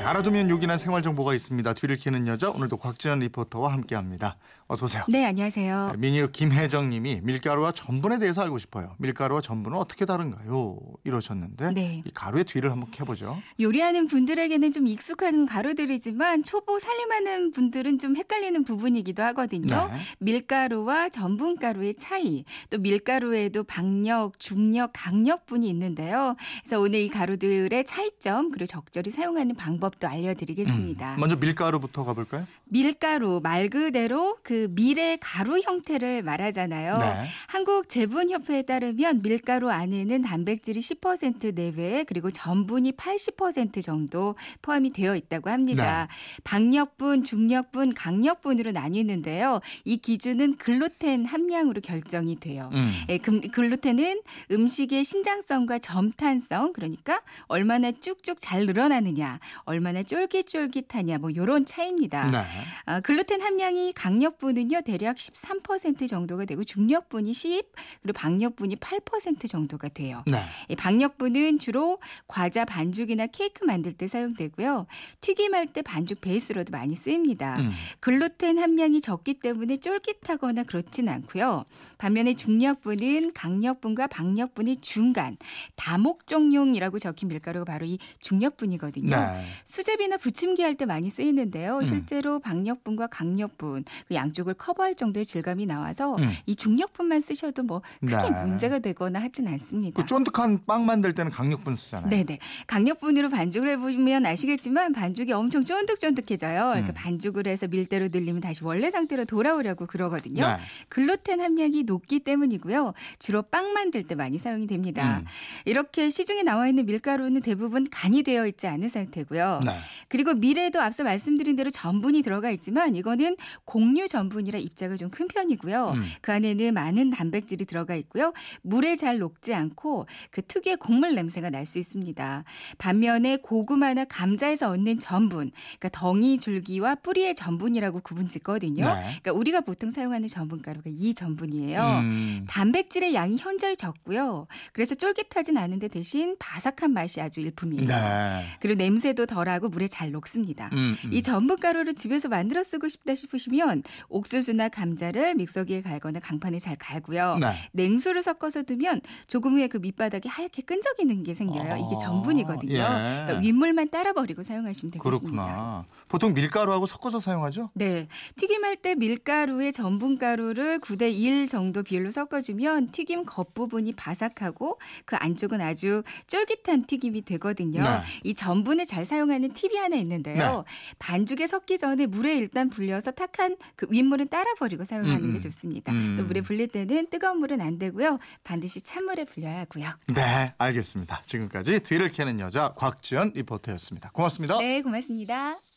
네, 알아두면 요긴한 생활 정보가 있습니다. 뒤를 캐는 여자 오늘도 곽지연 리포터와 함께합니다. 어서 오세요. 네, 안녕하세요. 미니로 김혜정님이 밀가루와 전분에 대해서 알고 싶어요. 밀가루와 전분은 어떻게 다른가요? 이러셨는데 네. 이 가루의 뒤를 한번 캐보죠. 요리하는 분들에게는 좀 익숙한 가루들이지만 초보 살림하는 분들은 좀 헷갈리는 부분이기도 하거든요. 네. 밀가루와 전분 가루의 차이, 또 밀가루에도 박력, 중력, 강력분이 있는데요. 그래서 오늘 이 가루들의 차이점 그리고 적절히 사용하는 방법 도 알려드리겠습니다. 먼저 밀가루부터 가볼까요? 밀가루 말 그대로 그 밀의 가루 형태를 말하잖아요. 네. 한국 제분협회에 따르면 밀가루 안에는 단백질이 10% 내외 그리고 전분이 80% 정도 포함이 되어 있다고 합니다. 박력분, 중력분, 강력분으로 나뉘는데요. 이 기준은 글루텐 함량으로 결정이 돼요. 음. 예, 금- 글루텐은 음식의 신장성과 점탄성 그러니까 얼마나 쭉쭉 잘 늘어나느냐, 얼마 나 쫄깃쫄깃하냐 뭐 이런 차이입니다. 네. 아, 글루텐 함량이 강력분은요 대략 13% 정도가 되고 중력분이 10 그리고 박력분이 8% 정도가 돼요. 네. 이 박력분은 주로 과자 반죽이나 케이크 만들 때 사용되고요. 튀김할 때 반죽 베이스로도 많이 쓰입니다. 음. 글루텐 함량이 적기 때문에 쫄깃하거나 그렇진 않고요. 반면에 중력분은 강력분과 박력분의 중간 다목종용이라고 적힌 밀가루가 바로 이 중력분이거든요. 네. 수제비나 부침개 할 때 많이 쓰이는데요. 음. 실제로 박력분과 강력분 그 양쪽을 커버할 정도의 질감이 나와서 음. 이 중력분만 쓰셔도 뭐 크게 네. 문제가 되거나 하진 않습니다. 그 쫀득한 빵 만들 때는 강력분 쓰잖아요. 네네. 강력분으로 반죽을 해보면 아시겠지만 반죽이 엄청 쫀득쫀득해져요. 음. 반죽을 해서 밀대로 늘리면 다시 원래 상태로 돌아오려고 그러거든요. 네. 글루텐 함량이 높기 때문이고요. 주로 빵 만들 때 많이 사용이 됩니다. 음. 이렇게 시중에 나와 있는 밀가루는 대부분 간이 되어 있지 않은 상태고요. 네. 그리고 밀에도 앞서 말씀드린 대로 전분이 들어가 있지만 이거는 곡류 전분이라 입자가 좀 큰 편이고요. 음. 그 안에는 많은 단백질이 들어가 있고요. 물에 잘 녹지 않고 그 특유의 곡물 냄새가 날 수 있습니다. 반면에 고구마나 감자에서 얻는 전분, 그러니까 덩이 줄기와 뿌리의 전분이라고 구분짓거든요. 네. 그러니까 우리가 보통 사용하는 전분가루가 이 전분이에요. 음. 단백질의 양이 현저히 적고요. 그래서 쫄깃하진 않은데 대신 바삭한 맛이 아주 일품이에요. 네. 그리고 냄새도 덜하고 물에 잘 녹습니다. 음, 음. 이 전분 가루를 집에서 만들어 쓰고 싶다 싶으시면 옥수수나 감자를 믹서기에 갈거나 강판에 잘 갈고요. 네. 냉수를 섞어서 두면 조금 후에 그 밑바닥이 하얗게 끈적이는 게 생겨요. 이게 아, 전분이거든요. 예. 그러니까 윗물만 따라 버리고 사용하시면 되겠습니다. 그렇구나. 보통 밀가루하고 섞어서 사용하죠? 네. 튀김할 때 밀가루에 전분 가루를 9대 1 정도 비율로 섞어주면 튀김 겉부분이 바삭하고 그 안쪽은 아주 쫄깃한 튀김이 되거든요. 네. 이 전분을 잘 사용하는 팁이 하나 있는데요. 반죽에 섞기 전에 물에 일단 불려서 탁한 그 윗물은 따라 버리고 사용하는 음, 게 음. 좋습니다. 음. 또 물에 불릴 때는 뜨거운 물은 안 되고요. 반드시 찬물에 불려야 하고요. 네, 알겠습니다. 지금까지 뒤를 캐는 여자 곽지연 리포터였습니다. 고맙습니다. 네, 고맙습니다.